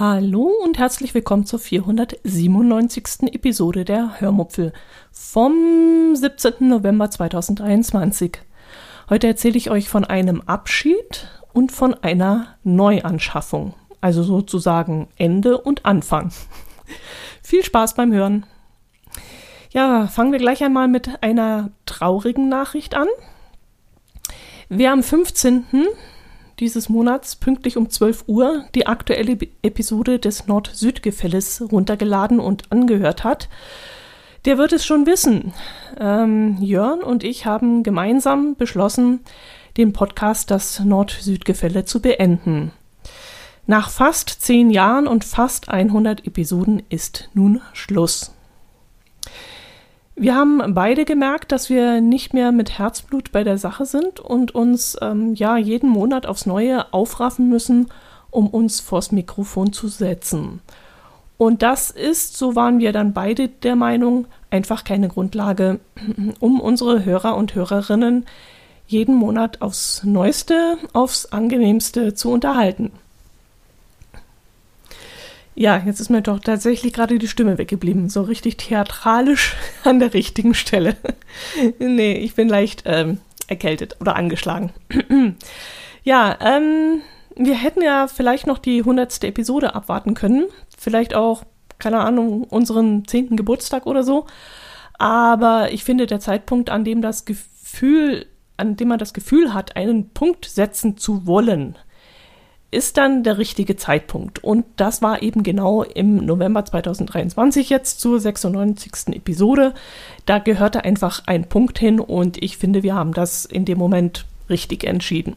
Hallo und herzlich willkommen zur 497. Episode der Hörmupfel vom 17. November 2023. Heute erzähle ich euch von einem Abschied und von einer Neuanschaffung, also sozusagen Ende und Anfang. Viel Spaß beim Hören. Ja, fangen wir gleich einmal mit einer traurigen Nachricht an. Wer am 15 dieses Monats pünktlich um 12 Uhr die aktuelle Episode des Nord-Süd-Gefälles runtergeladen und angehört hat, der wird es schon wissen. Ähm, Jörn und ich haben gemeinsam beschlossen, den Podcast Das Nord-Süd-Gefälle zu beenden. Nach fast zehn Jahren und fast 100 Episoden ist nun Schluss. Wir haben beide gemerkt, dass wir nicht mehr mit Herzblut bei der Sache sind und uns ähm, ja jeden Monat aufs Neue aufraffen müssen, um uns vors Mikrofon zu setzen. Und das ist, so waren wir dann beide der Meinung, einfach keine Grundlage, um unsere Hörer und Hörerinnen jeden Monat aufs Neueste, aufs Angenehmste zu unterhalten. Ja, jetzt ist mir doch tatsächlich gerade die Stimme weggeblieben. So richtig theatralisch an der richtigen Stelle. nee, ich bin leicht ähm, erkältet oder angeschlagen. ja, ähm, wir hätten ja vielleicht noch die hundertste Episode abwarten können. Vielleicht auch, keine Ahnung, unseren zehnten Geburtstag oder so. Aber ich finde, der Zeitpunkt, an dem das Gefühl, an dem man das Gefühl hat, einen Punkt setzen zu wollen, ist dann der richtige Zeitpunkt. Und das war eben genau im November 2023 jetzt zur 96. Episode. Da gehörte einfach ein Punkt hin und ich finde, wir haben das in dem Moment richtig entschieden.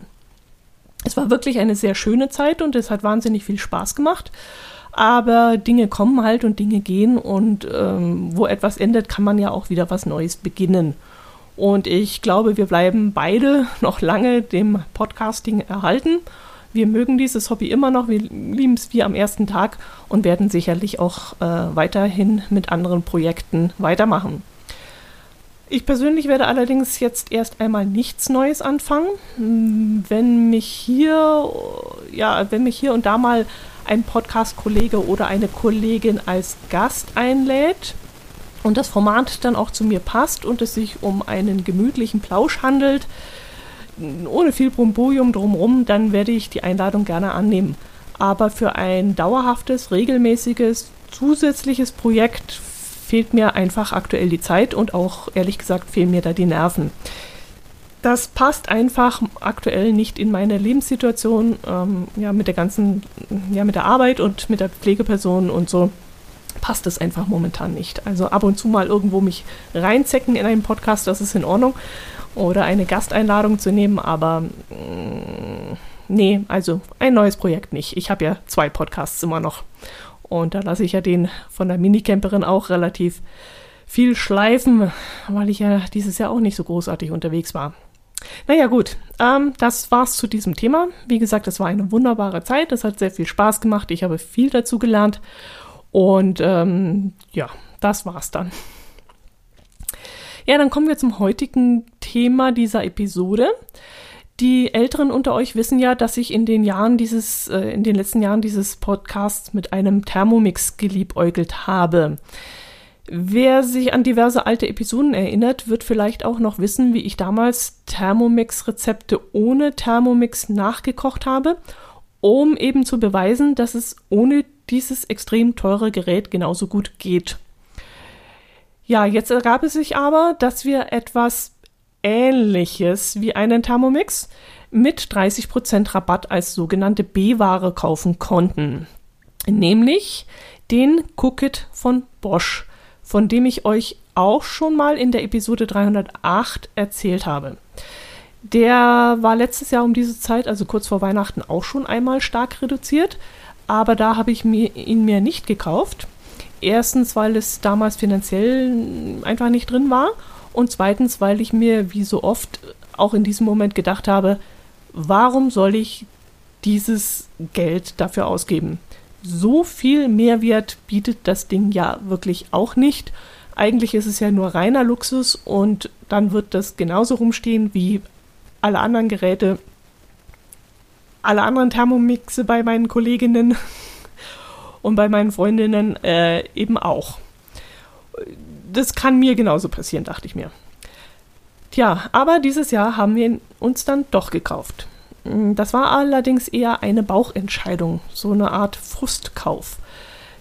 Es war wirklich eine sehr schöne Zeit und es hat wahnsinnig viel Spaß gemacht. Aber Dinge kommen halt und Dinge gehen und ähm, wo etwas endet, kann man ja auch wieder was Neues beginnen. Und ich glaube, wir bleiben beide noch lange dem Podcasting erhalten wir mögen dieses Hobby immer noch, wir lieben es wie am ersten Tag und werden sicherlich auch äh, weiterhin mit anderen Projekten weitermachen. Ich persönlich werde allerdings jetzt erst einmal nichts Neues anfangen. Wenn mich hier, ja, wenn mich hier und da mal ein Podcast-Kollege oder eine Kollegin als Gast einlädt und das Format dann auch zu mir passt und es sich um einen gemütlichen Plausch handelt, ohne viel Bromborium drumherum, dann werde ich die Einladung gerne annehmen. Aber für ein dauerhaftes, regelmäßiges, zusätzliches Projekt fehlt mir einfach aktuell die Zeit und auch ehrlich gesagt fehlen mir da die Nerven. Das passt einfach aktuell nicht in meine Lebenssituation, ähm, ja, mit der ganzen, ja, mit der Arbeit und mit der Pflegeperson und so passt es einfach momentan nicht. Also ab und zu mal irgendwo mich reinzecken in einen Podcast, das ist in Ordnung oder eine Gasteinladung zu nehmen, aber mh, mm, nee, also ein neues Projekt nicht. Ich habe ja zwei Podcasts immer noch. Und da lasse ich ja den von der Minicamperin auch relativ viel schleifen, weil ich ja dieses Jahr auch nicht so großartig unterwegs war. Naja, gut, ähm, das war's zu diesem Thema. Wie gesagt, es war eine wunderbare Zeit. Es hat sehr viel Spaß gemacht. Ich habe viel dazu gelernt. Und ähm, ja, das war's dann. Ja, dann kommen wir zum heutigen Thema dieser Episode. Die Älteren unter euch wissen ja, dass ich in den Jahren dieses, äh, in den letzten Jahren dieses Podcasts mit einem Thermomix geliebäugelt habe. Wer sich an diverse alte Episoden erinnert, wird vielleicht auch noch wissen, wie ich damals Thermomix-Rezepte ohne Thermomix nachgekocht habe, um eben zu beweisen, dass es ohne dieses extrem teure Gerät genauso gut geht. Ja, jetzt ergab es sich aber, dass wir etwas Ähnliches wie einen Thermomix mit 30% Rabatt als sogenannte B-Ware kaufen konnten. Nämlich den Cookit von Bosch, von dem ich euch auch schon mal in der Episode 308 erzählt habe. Der war letztes Jahr um diese Zeit, also kurz vor Weihnachten, auch schon einmal stark reduziert, aber da habe ich mir, ihn mir nicht gekauft. Erstens, weil es damals finanziell einfach nicht drin war Und zweitens, weil ich mir wie so oft auch in diesem Moment gedacht habe, warum soll ich dieses Geld dafür ausgeben? So viel Mehrwert bietet das Ding ja wirklich auch nicht. Eigentlich ist es ja nur reiner Luxus und dann wird das genauso rumstehen wie alle anderen Geräte, alle anderen Thermomixe bei meinen Kolleginnen und bei meinen Freundinnen äh, eben auch. Das kann mir genauso passieren, dachte ich mir. Tja, aber dieses Jahr haben wir uns dann doch gekauft. Das war allerdings eher eine Bauchentscheidung, so eine Art Frustkauf.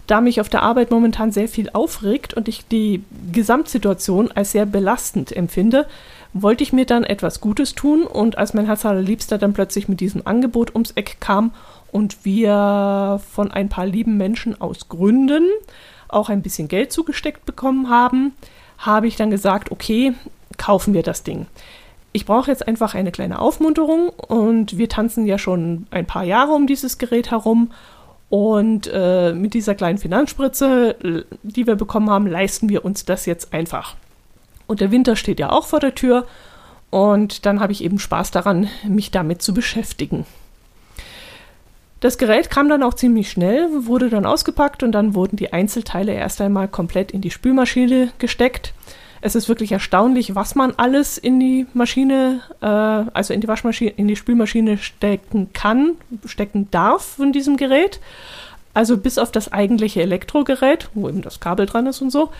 Da mich auf der Arbeit momentan sehr viel aufregt und ich die Gesamtsituation als sehr belastend empfinde, wollte ich mir dann etwas Gutes tun und als mein Herz allerliebster dann plötzlich mit diesem Angebot ums Eck kam und wir von ein paar lieben Menschen aus Gründen auch ein bisschen Geld zugesteckt bekommen haben, habe ich dann gesagt, okay, kaufen wir das Ding. Ich brauche jetzt einfach eine kleine Aufmunterung und wir tanzen ja schon ein paar Jahre um dieses Gerät herum und äh, mit dieser kleinen Finanzspritze, die wir bekommen haben, leisten wir uns das jetzt einfach. Und der Winter steht ja auch vor der Tür und dann habe ich eben Spaß daran, mich damit zu beschäftigen. Das Gerät kam dann auch ziemlich schnell, wurde dann ausgepackt und dann wurden die Einzelteile erst einmal komplett in die Spülmaschine gesteckt. Es ist wirklich erstaunlich, was man alles in die Maschine, äh, also in die Waschmaschine, in die Spülmaschine stecken kann, stecken darf von diesem Gerät. Also bis auf das eigentliche Elektrogerät, wo eben das Kabel dran ist und so,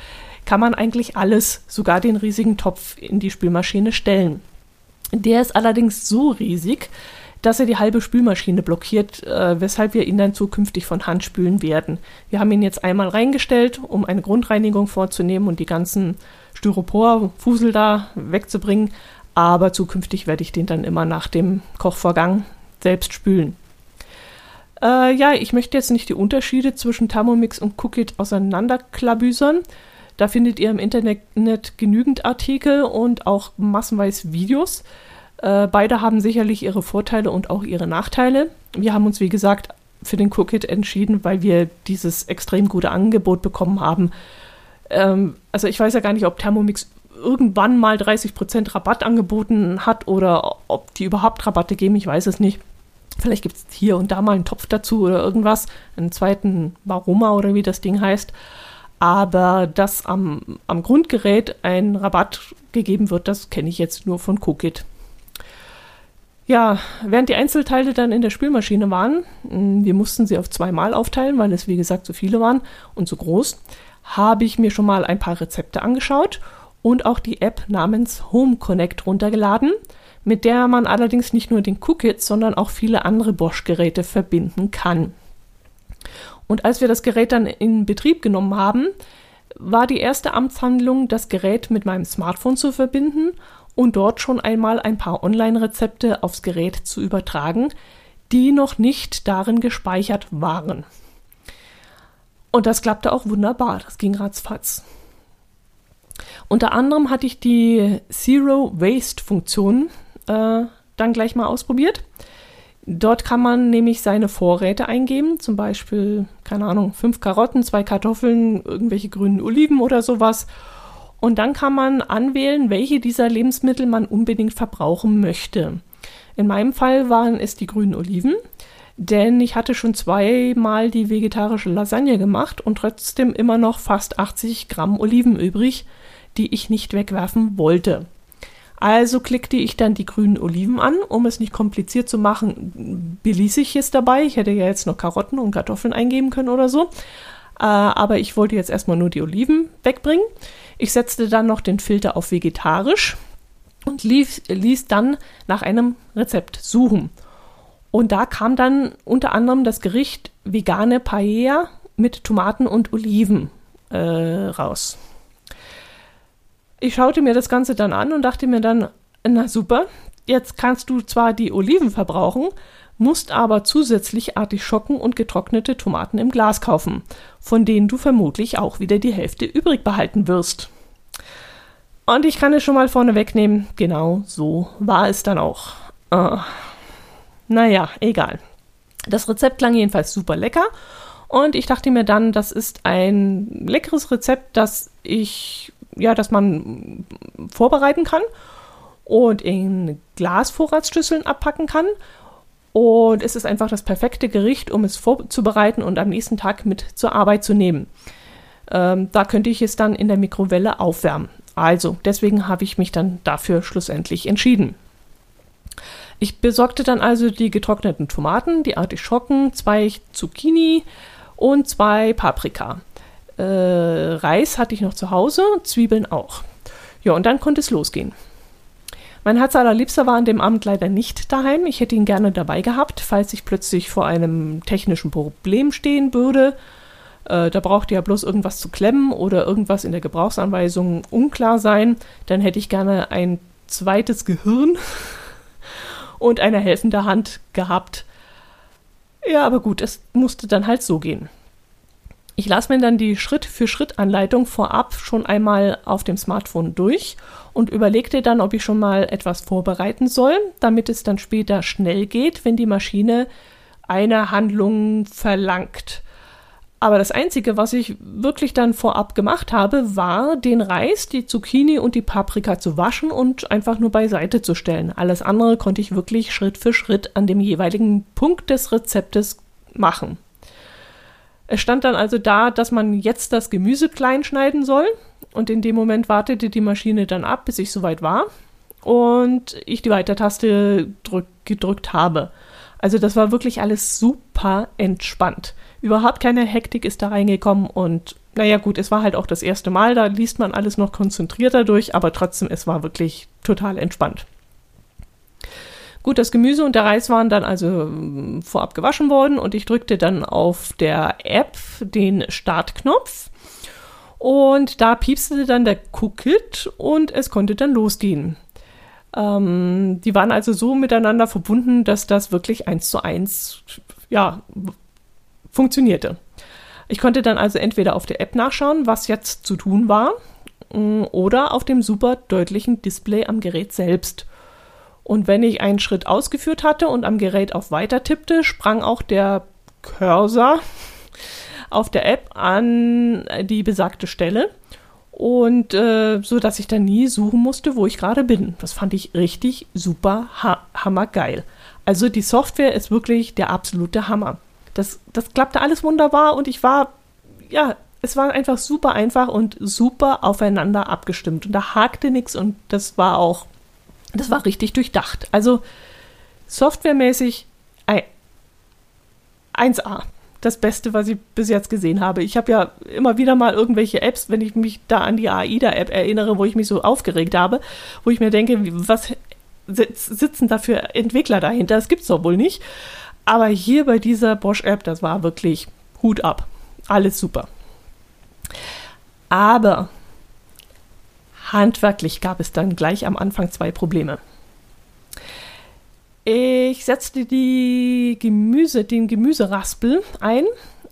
kann man eigentlich alles, sogar den riesigen Topf in die Spülmaschine stellen. Der ist allerdings so riesig, dass er die halbe Spülmaschine blockiert, äh, weshalb wir ihn dann zukünftig von Hand spülen werden. Wir haben ihn jetzt einmal reingestellt, um eine Grundreinigung vorzunehmen und die ganzen Styropor-Fusel da wegzubringen, aber zukünftig werde ich den dann immer nach dem Kochvorgang selbst spülen. Äh, ja, ich möchte jetzt nicht die Unterschiede zwischen Thermomix und Cookit auseinanderklabüsern. Da findet ihr im Internet genügend Artikel und auch massenweise Videos. Äh, beide haben sicherlich ihre Vorteile und auch ihre Nachteile. Wir haben uns, wie gesagt, für den Cookit entschieden, weil wir dieses extrem gute Angebot bekommen haben. Ähm, also ich weiß ja gar nicht, ob Thermomix irgendwann mal 30% Rabatt angeboten hat oder ob die überhaupt Rabatte geben, ich weiß es nicht. Vielleicht gibt es hier und da mal einen Topf dazu oder irgendwas, einen zweiten Varoma oder wie das Ding heißt. Aber dass am, am Grundgerät ein Rabatt gegeben wird, das kenne ich jetzt nur von Cookit. Ja, während die Einzelteile dann in der Spülmaschine waren, hm, wir mussten sie auf zweimal aufteilen, weil es wie gesagt so viele waren und so groß, habe ich mir schon mal ein paar Rezepte angeschaut und auch die App namens Home Connect runtergeladen, mit der man allerdings nicht nur den Cookit, sondern auch viele andere Bosch-Geräte verbinden kann. Und als wir das Gerät dann in Betrieb genommen haben, war die erste Amtshandlung, das Gerät mit meinem Smartphone zu verbinden und dort schon einmal ein paar Online-Rezepte aufs Gerät zu übertragen, die noch nicht darin gespeichert waren. Und das klappte auch wunderbar, das ging ratzfatz. Unter anderem hatte ich die Zero Waste Funktion äh, dann gleich mal ausprobiert. Dort kann man nämlich seine Vorräte eingeben, zum Beispiel, keine Ahnung, fünf Karotten, zwei Kartoffeln, irgendwelche grünen Oliven oder sowas. Und dann kann man anwählen, welche dieser Lebensmittel man unbedingt verbrauchen möchte. In meinem Fall waren es die grünen Oliven, denn ich hatte schon zweimal die vegetarische Lasagne gemacht und trotzdem immer noch fast 80 Gramm Oliven übrig, die ich nicht wegwerfen wollte. Also klickte ich dann die grünen Oliven an, um es nicht kompliziert zu machen, beließ ich es dabei. Ich hätte ja jetzt noch Karotten und Kartoffeln eingeben können oder so. Äh, aber ich wollte jetzt erstmal nur die Oliven wegbringen. Ich setzte dann noch den Filter auf vegetarisch und lief, ließ dann nach einem Rezept suchen. Und da kam dann unter anderem das Gericht vegane Paella mit Tomaten und Oliven äh, raus. Ich schaute mir das Ganze dann an und dachte mir dann, na super, jetzt kannst du zwar die Oliven verbrauchen, musst aber zusätzlich Artischocken und getrocknete Tomaten im Glas kaufen, von denen du vermutlich auch wieder die Hälfte übrig behalten wirst. Und ich kann es schon mal vorne wegnehmen, genau so war es dann auch. Uh, naja, egal. Das Rezept klang jedenfalls super lecker und ich dachte mir dann, das ist ein leckeres Rezept, das ich ja, dass man vorbereiten kann und in Glasvorratsschüsseln abpacken kann. Und es ist einfach das perfekte Gericht, um es vorzubereiten und am nächsten Tag mit zur Arbeit zu nehmen. Ähm, da könnte ich es dann in der Mikrowelle aufwärmen. Also, deswegen habe ich mich dann dafür schlussendlich entschieden. Ich besorgte dann also die getrockneten Tomaten, die Artischocken, zwei Zucchini und zwei Paprika. Äh, Reis hatte ich noch zu Hause, Zwiebeln auch. Ja, und dann konnte es losgehen. Mein Herz allerliebster war an dem Abend leider nicht daheim. Ich hätte ihn gerne dabei gehabt, falls ich plötzlich vor einem technischen Problem stehen würde. Äh, da brauchte ja bloß irgendwas zu klemmen oder irgendwas in der Gebrauchsanweisung unklar sein. Dann hätte ich gerne ein zweites Gehirn und eine helfende Hand gehabt. Ja, aber gut, es musste dann halt so gehen. Ich las mir dann die Schritt-für-Schritt-Anleitung vorab schon einmal auf dem Smartphone durch und überlegte dann, ob ich schon mal etwas vorbereiten soll, damit es dann später schnell geht, wenn die Maschine eine Handlung verlangt. Aber das Einzige, was ich wirklich dann vorab gemacht habe, war, den Reis, die Zucchini und die Paprika zu waschen und einfach nur beiseite zu stellen. Alles andere konnte ich wirklich Schritt für Schritt an dem jeweiligen Punkt des Rezeptes machen. Es stand dann also da, dass man jetzt das Gemüse klein schneiden soll. Und in dem Moment wartete die Maschine dann ab, bis ich soweit war. Und ich die Weitertaste drück, gedrückt habe. Also das war wirklich alles super entspannt. Überhaupt keine Hektik ist da reingekommen und naja gut, es war halt auch das erste Mal, da liest man alles noch konzentrierter durch, aber trotzdem, es war wirklich total entspannt. Gut, das Gemüse und der Reis waren dann also ähm, vorab gewaschen worden und ich drückte dann auf der App den Startknopf und da piepste dann der Cookit und es konnte dann losgehen. Ähm, die waren also so miteinander verbunden, dass das wirklich eins zu eins ja, funktionierte. Ich konnte dann also entweder auf der App nachschauen, was jetzt zu tun war, mm, oder auf dem super deutlichen Display am Gerät selbst. Und wenn ich einen Schritt ausgeführt hatte und am Gerät auf Weiter tippte, sprang auch der Cursor auf der App an die besagte Stelle und äh, so dass ich dann nie suchen musste, wo ich gerade bin. Das fand ich richtig super ha hammergeil. Also die Software ist wirklich der absolute Hammer. Das, das klappte alles wunderbar und ich war, ja, es war einfach super einfach und super aufeinander abgestimmt. Und da hakte nichts und das war auch das war richtig durchdacht. Also softwaremäßig 1A. Das Beste, was ich bis jetzt gesehen habe. Ich habe ja immer wieder mal irgendwelche Apps, wenn ich mich da an die AIDA-App erinnere, wo ich mich so aufgeregt habe, wo ich mir denke, was sitzen da für Entwickler dahinter? Das gibt es doch wohl nicht. Aber hier bei dieser Bosch-App, das war wirklich Hut ab. Alles super. Aber Handwerklich gab es dann gleich am Anfang zwei Probleme. Ich setzte die Gemüse, den Gemüseraspel ein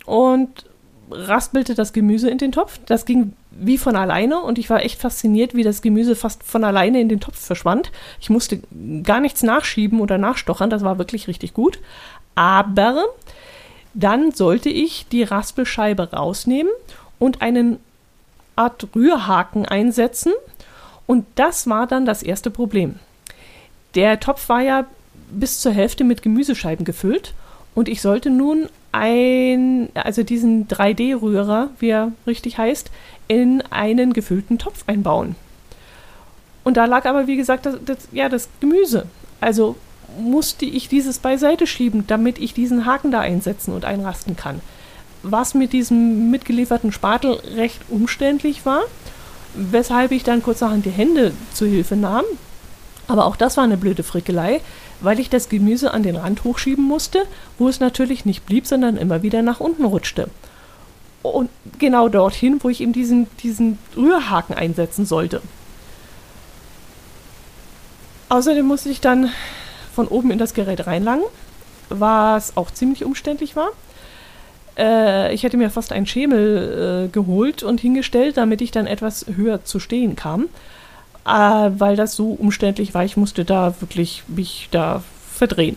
und raspelte das Gemüse in den Topf. Das ging wie von alleine und ich war echt fasziniert, wie das Gemüse fast von alleine in den Topf verschwand. Ich musste gar nichts nachschieben oder nachstochern, das war wirklich richtig gut. Aber dann sollte ich die Raspelscheibe rausnehmen und einen Art Rührhaken einsetzen. Und das war dann das erste Problem. Der Topf war ja bis zur Hälfte mit Gemüsescheiben gefüllt und ich sollte nun ein, also diesen 3D-Rührer, wie er richtig heißt, in einen gefüllten Topf einbauen. Und da lag aber, wie gesagt, das, das, ja, das Gemüse. Also musste ich dieses beiseite schieben, damit ich diesen Haken da einsetzen und einrasten kann was mit diesem mitgelieferten Spatel recht umständlich war, weshalb ich dann kurzerhand die Hände zu Hilfe nahm. Aber auch das war eine blöde Frickelei, weil ich das Gemüse an den Rand hochschieben musste, wo es natürlich nicht blieb, sondern immer wieder nach unten rutschte. Und genau dorthin, wo ich eben diesen, diesen Rührhaken einsetzen sollte. Außerdem musste ich dann von oben in das Gerät reinlangen, was auch ziemlich umständlich war. Äh, ich hätte mir fast einen Schemel äh, geholt und hingestellt, damit ich dann etwas höher zu stehen kam. Äh, weil das so umständlich war, ich musste da wirklich mich da verdrehen.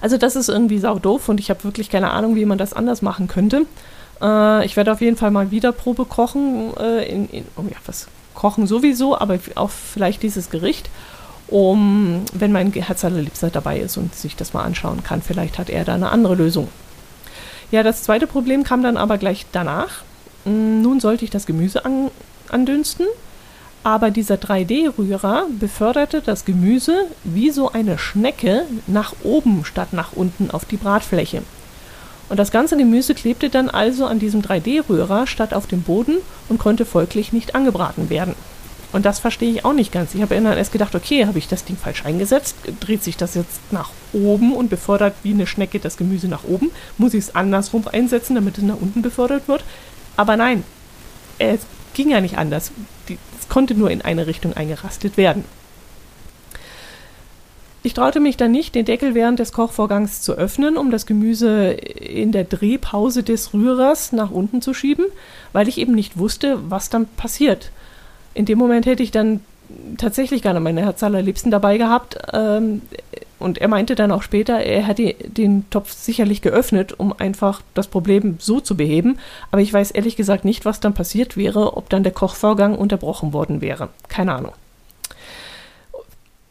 Also das ist irgendwie sau doof und ich habe wirklich keine Ahnung, wie man das anders machen könnte. Äh, ich werde auf jeden Fall mal wieder Probe kochen. Äh, in, in, oh ja, was Kochen sowieso, aber auch vielleicht dieses Gericht, um, wenn mein Herz allerliebster dabei ist und sich das mal anschauen kann, vielleicht hat er da eine andere Lösung. Ja, das zweite Problem kam dann aber gleich danach. Hm, nun sollte ich das Gemüse an, andünsten, aber dieser 3D-Rührer beförderte das Gemüse wie so eine Schnecke nach oben statt nach unten auf die Bratfläche. Und das ganze Gemüse klebte dann also an diesem 3D-Rührer statt auf dem Boden und konnte folglich nicht angebraten werden. Und das verstehe ich auch nicht ganz. Ich habe erst gedacht, okay, habe ich das Ding falsch eingesetzt? Dreht sich das jetzt nach oben und befördert wie eine Schnecke das Gemüse nach oben? Muss ich es andersrum einsetzen, damit es nach unten befördert wird? Aber nein, es ging ja nicht anders. Es konnte nur in eine Richtung eingerastet werden. Ich traute mich dann nicht, den Deckel während des Kochvorgangs zu öffnen, um das Gemüse in der Drehpause des Rührers nach unten zu schieben, weil ich eben nicht wusste, was dann passiert. In dem Moment hätte ich dann tatsächlich gerne meine Herz allerliebsten dabei gehabt. Ähm, und er meinte dann auch später, er hätte den Topf sicherlich geöffnet, um einfach das Problem so zu beheben. Aber ich weiß ehrlich gesagt nicht, was dann passiert wäre, ob dann der Kochvorgang unterbrochen worden wäre. Keine Ahnung.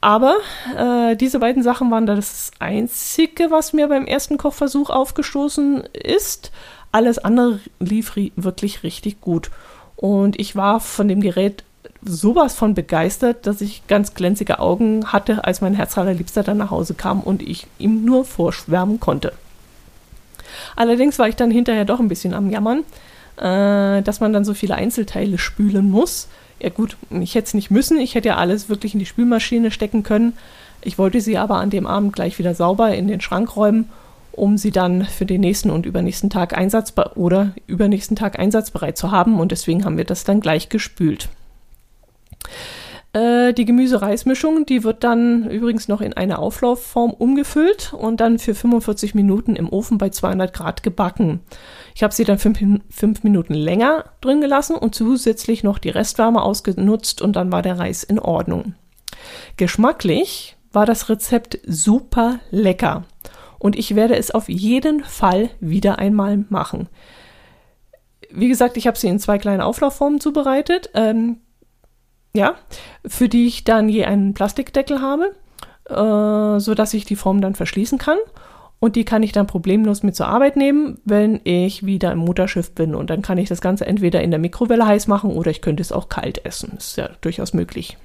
Aber äh, diese beiden Sachen waren das Einzige, was mir beim ersten Kochversuch aufgestoßen ist. Alles andere lief wirklich richtig gut. Und ich war von dem Gerät sowas von begeistert, dass ich ganz glänzige Augen hatte, als mein Herz Liebster dann nach Hause kam und ich ihm nur vorschwärmen konnte. Allerdings war ich dann hinterher doch ein bisschen am Jammern, äh, dass man dann so viele Einzelteile spülen muss ja gut, ich hätte es nicht müssen, ich hätte ja alles wirklich in die Spülmaschine stecken können. Ich wollte sie aber an dem Abend gleich wieder sauber in den Schrank räumen, um sie dann für den nächsten und übernächsten Tag einsatzbar oder übernächsten Tag einsatzbereit zu haben und deswegen haben wir das dann gleich gespült. Äh, die Gemüsereismischung, die wird dann übrigens noch in eine Auflaufform umgefüllt und dann für 45 Minuten im Ofen bei 200 Grad gebacken. Ich habe sie dann fünf, Minuten länger drin gelassen und zusätzlich noch die Restwärme ausgenutzt und dann war der Reis in Ordnung. Geschmacklich war das Rezept super lecker und ich werde es auf jeden Fall wieder einmal machen. Wie gesagt, ich habe sie in zwei kleine Auflaufformen zubereitet. Ähm, ja, für die ich dann je einen Plastikdeckel habe, äh, so dass ich die Form dann verschließen kann. Und die kann ich dann problemlos mit zur Arbeit nehmen, wenn ich wieder im Mutterschiff bin. Und dann kann ich das Ganze entweder in der Mikrowelle heiß machen oder ich könnte es auch kalt essen. Ist ja durchaus möglich.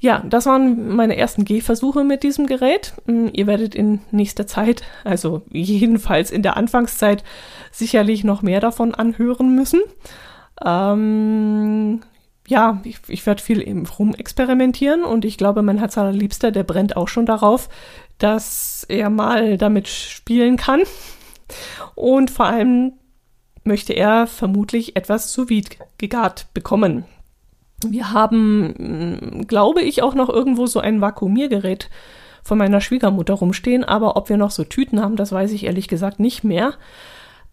Ja, das waren meine ersten Gehversuche mit diesem Gerät. Hm, ihr werdet in nächster Zeit, also jedenfalls in der Anfangszeit, sicherlich noch mehr davon anhören müssen. Ähm, ja, ich, ich werde viel eben rumexperimentieren und ich glaube, mein Herz allerliebster, der brennt auch schon darauf, dass er mal damit spielen kann. Und vor allem möchte er vermutlich etwas sous vide gegart bekommen. Wir haben, hm, glaube ich, auch noch irgendwo so ein Vakuumiergerät von meiner Schwiegermutter rumstehen, aber ob wir noch so Tüten haben, das weiß ich ehrlich gesagt nicht mehr.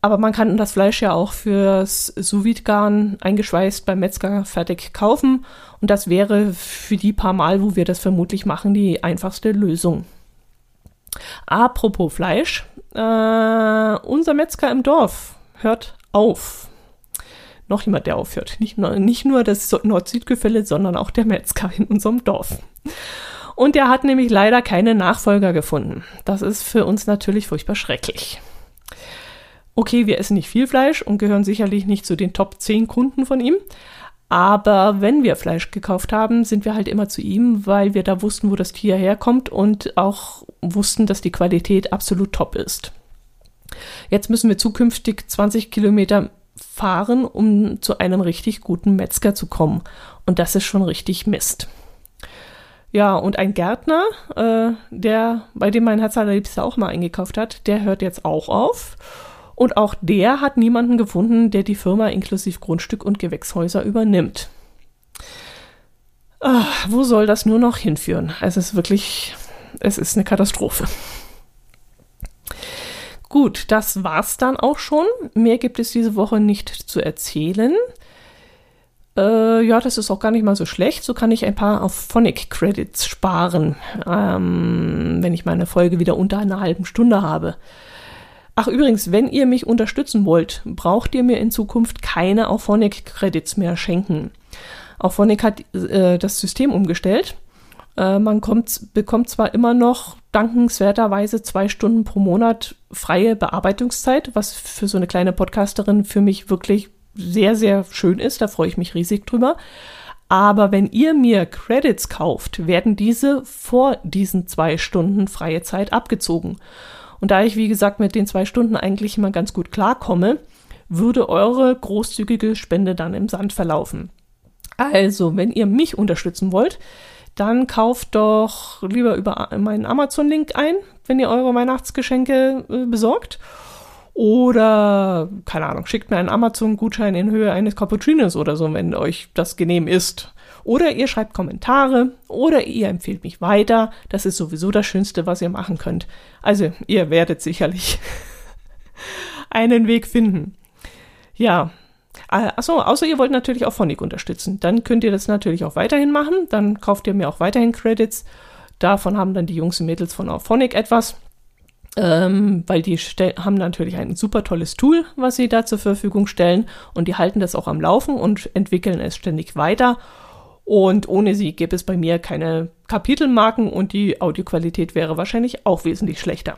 Aber man kann das Fleisch ja auch fürs sous garn eingeschweißt beim Metzger fertig kaufen. Und das wäre für die paar Mal, wo wir das vermutlich machen, die einfachste Lösung. Apropos Fleisch, äh, unser Metzger im Dorf hört auf. Noch jemand, der aufhört. Nicht nur, nicht nur das Nord-Süd-Gefälle, sondern auch der Metzger in unserem Dorf. Und der hat nämlich leider keine Nachfolger gefunden. Das ist für uns natürlich furchtbar schrecklich. Okay, wir essen nicht viel Fleisch und gehören sicherlich nicht zu den Top 10 Kunden von ihm. Aber wenn wir Fleisch gekauft haben, sind wir halt immer zu ihm, weil wir da wussten, wo das Tier herkommt und auch wussten, dass die Qualität absolut top ist. Jetzt müssen wir zukünftig 20 Kilometer fahren, um zu einem richtig guten Metzger zu kommen. Und das ist schon richtig Mist. Ja, und ein Gärtner, äh, der, bei dem mein Herz allerliebster auch mal eingekauft hat, der hört jetzt auch auf. Und auch der hat niemanden gefunden, der die Firma inklusive Grundstück und Gewächshäuser übernimmt. Ach, wo soll das nur noch hinführen? Es ist wirklich, es ist eine Katastrophe. Gut, das war's dann auch schon. Mehr gibt es diese Woche nicht zu erzählen. Äh, ja, das ist auch gar nicht mal so schlecht. So kann ich ein paar auf Phonic Credits sparen, ähm, wenn ich meine Folge wieder unter einer halben Stunde habe. Ach übrigens, wenn ihr mich unterstützen wollt, braucht ihr mir in Zukunft keine Auphonic-Credits mehr schenken. Auphonic hat äh, das System umgestellt. Äh, man kommt, bekommt zwar immer noch dankenswerterweise zwei Stunden pro Monat freie Bearbeitungszeit, was für so eine kleine Podcasterin für mich wirklich sehr, sehr schön ist. Da freue ich mich riesig drüber. Aber wenn ihr mir Credits kauft, werden diese vor diesen zwei Stunden freie Zeit abgezogen. Und da ich, wie gesagt, mit den zwei Stunden eigentlich immer ganz gut klarkomme, würde eure großzügige Spende dann im Sand verlaufen. Also, wenn ihr mich unterstützen wollt, dann kauft doch lieber über meinen Amazon-Link ein, wenn ihr eure Weihnachtsgeschenke äh, besorgt. Oder, keine Ahnung, schickt mir einen Amazon-Gutschein in Höhe eines Cappuccinos oder so, wenn euch das genehm ist. Oder ihr schreibt Kommentare oder ihr empfehlt mich weiter. Das ist sowieso das Schönste, was ihr machen könnt. Also, ihr werdet sicherlich einen Weg finden. Ja. Äh, achso, außer ihr wollt natürlich auch Phonic unterstützen. Dann könnt ihr das natürlich auch weiterhin machen. Dann kauft ihr mir auch weiterhin Credits. Davon haben dann die Jungs und Mädels von Auphonic etwas ähm, weil die haben natürlich ein super tolles Tool, was sie da zur Verfügung stellen und die halten das auch am Laufen und entwickeln es ständig weiter. Und ohne sie gäbe es bei mir keine Kapitelmarken und die Audioqualität wäre wahrscheinlich auch wesentlich schlechter.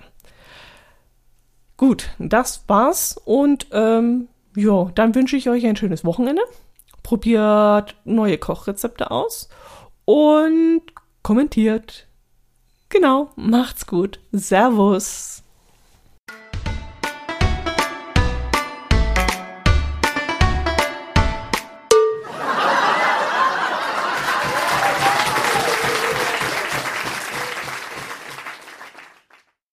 Gut, das war's und ähm, ja, dann wünsche ich euch ein schönes Wochenende. Probiert neue Kochrezepte aus und kommentiert. Genau, macht's gut. Servus.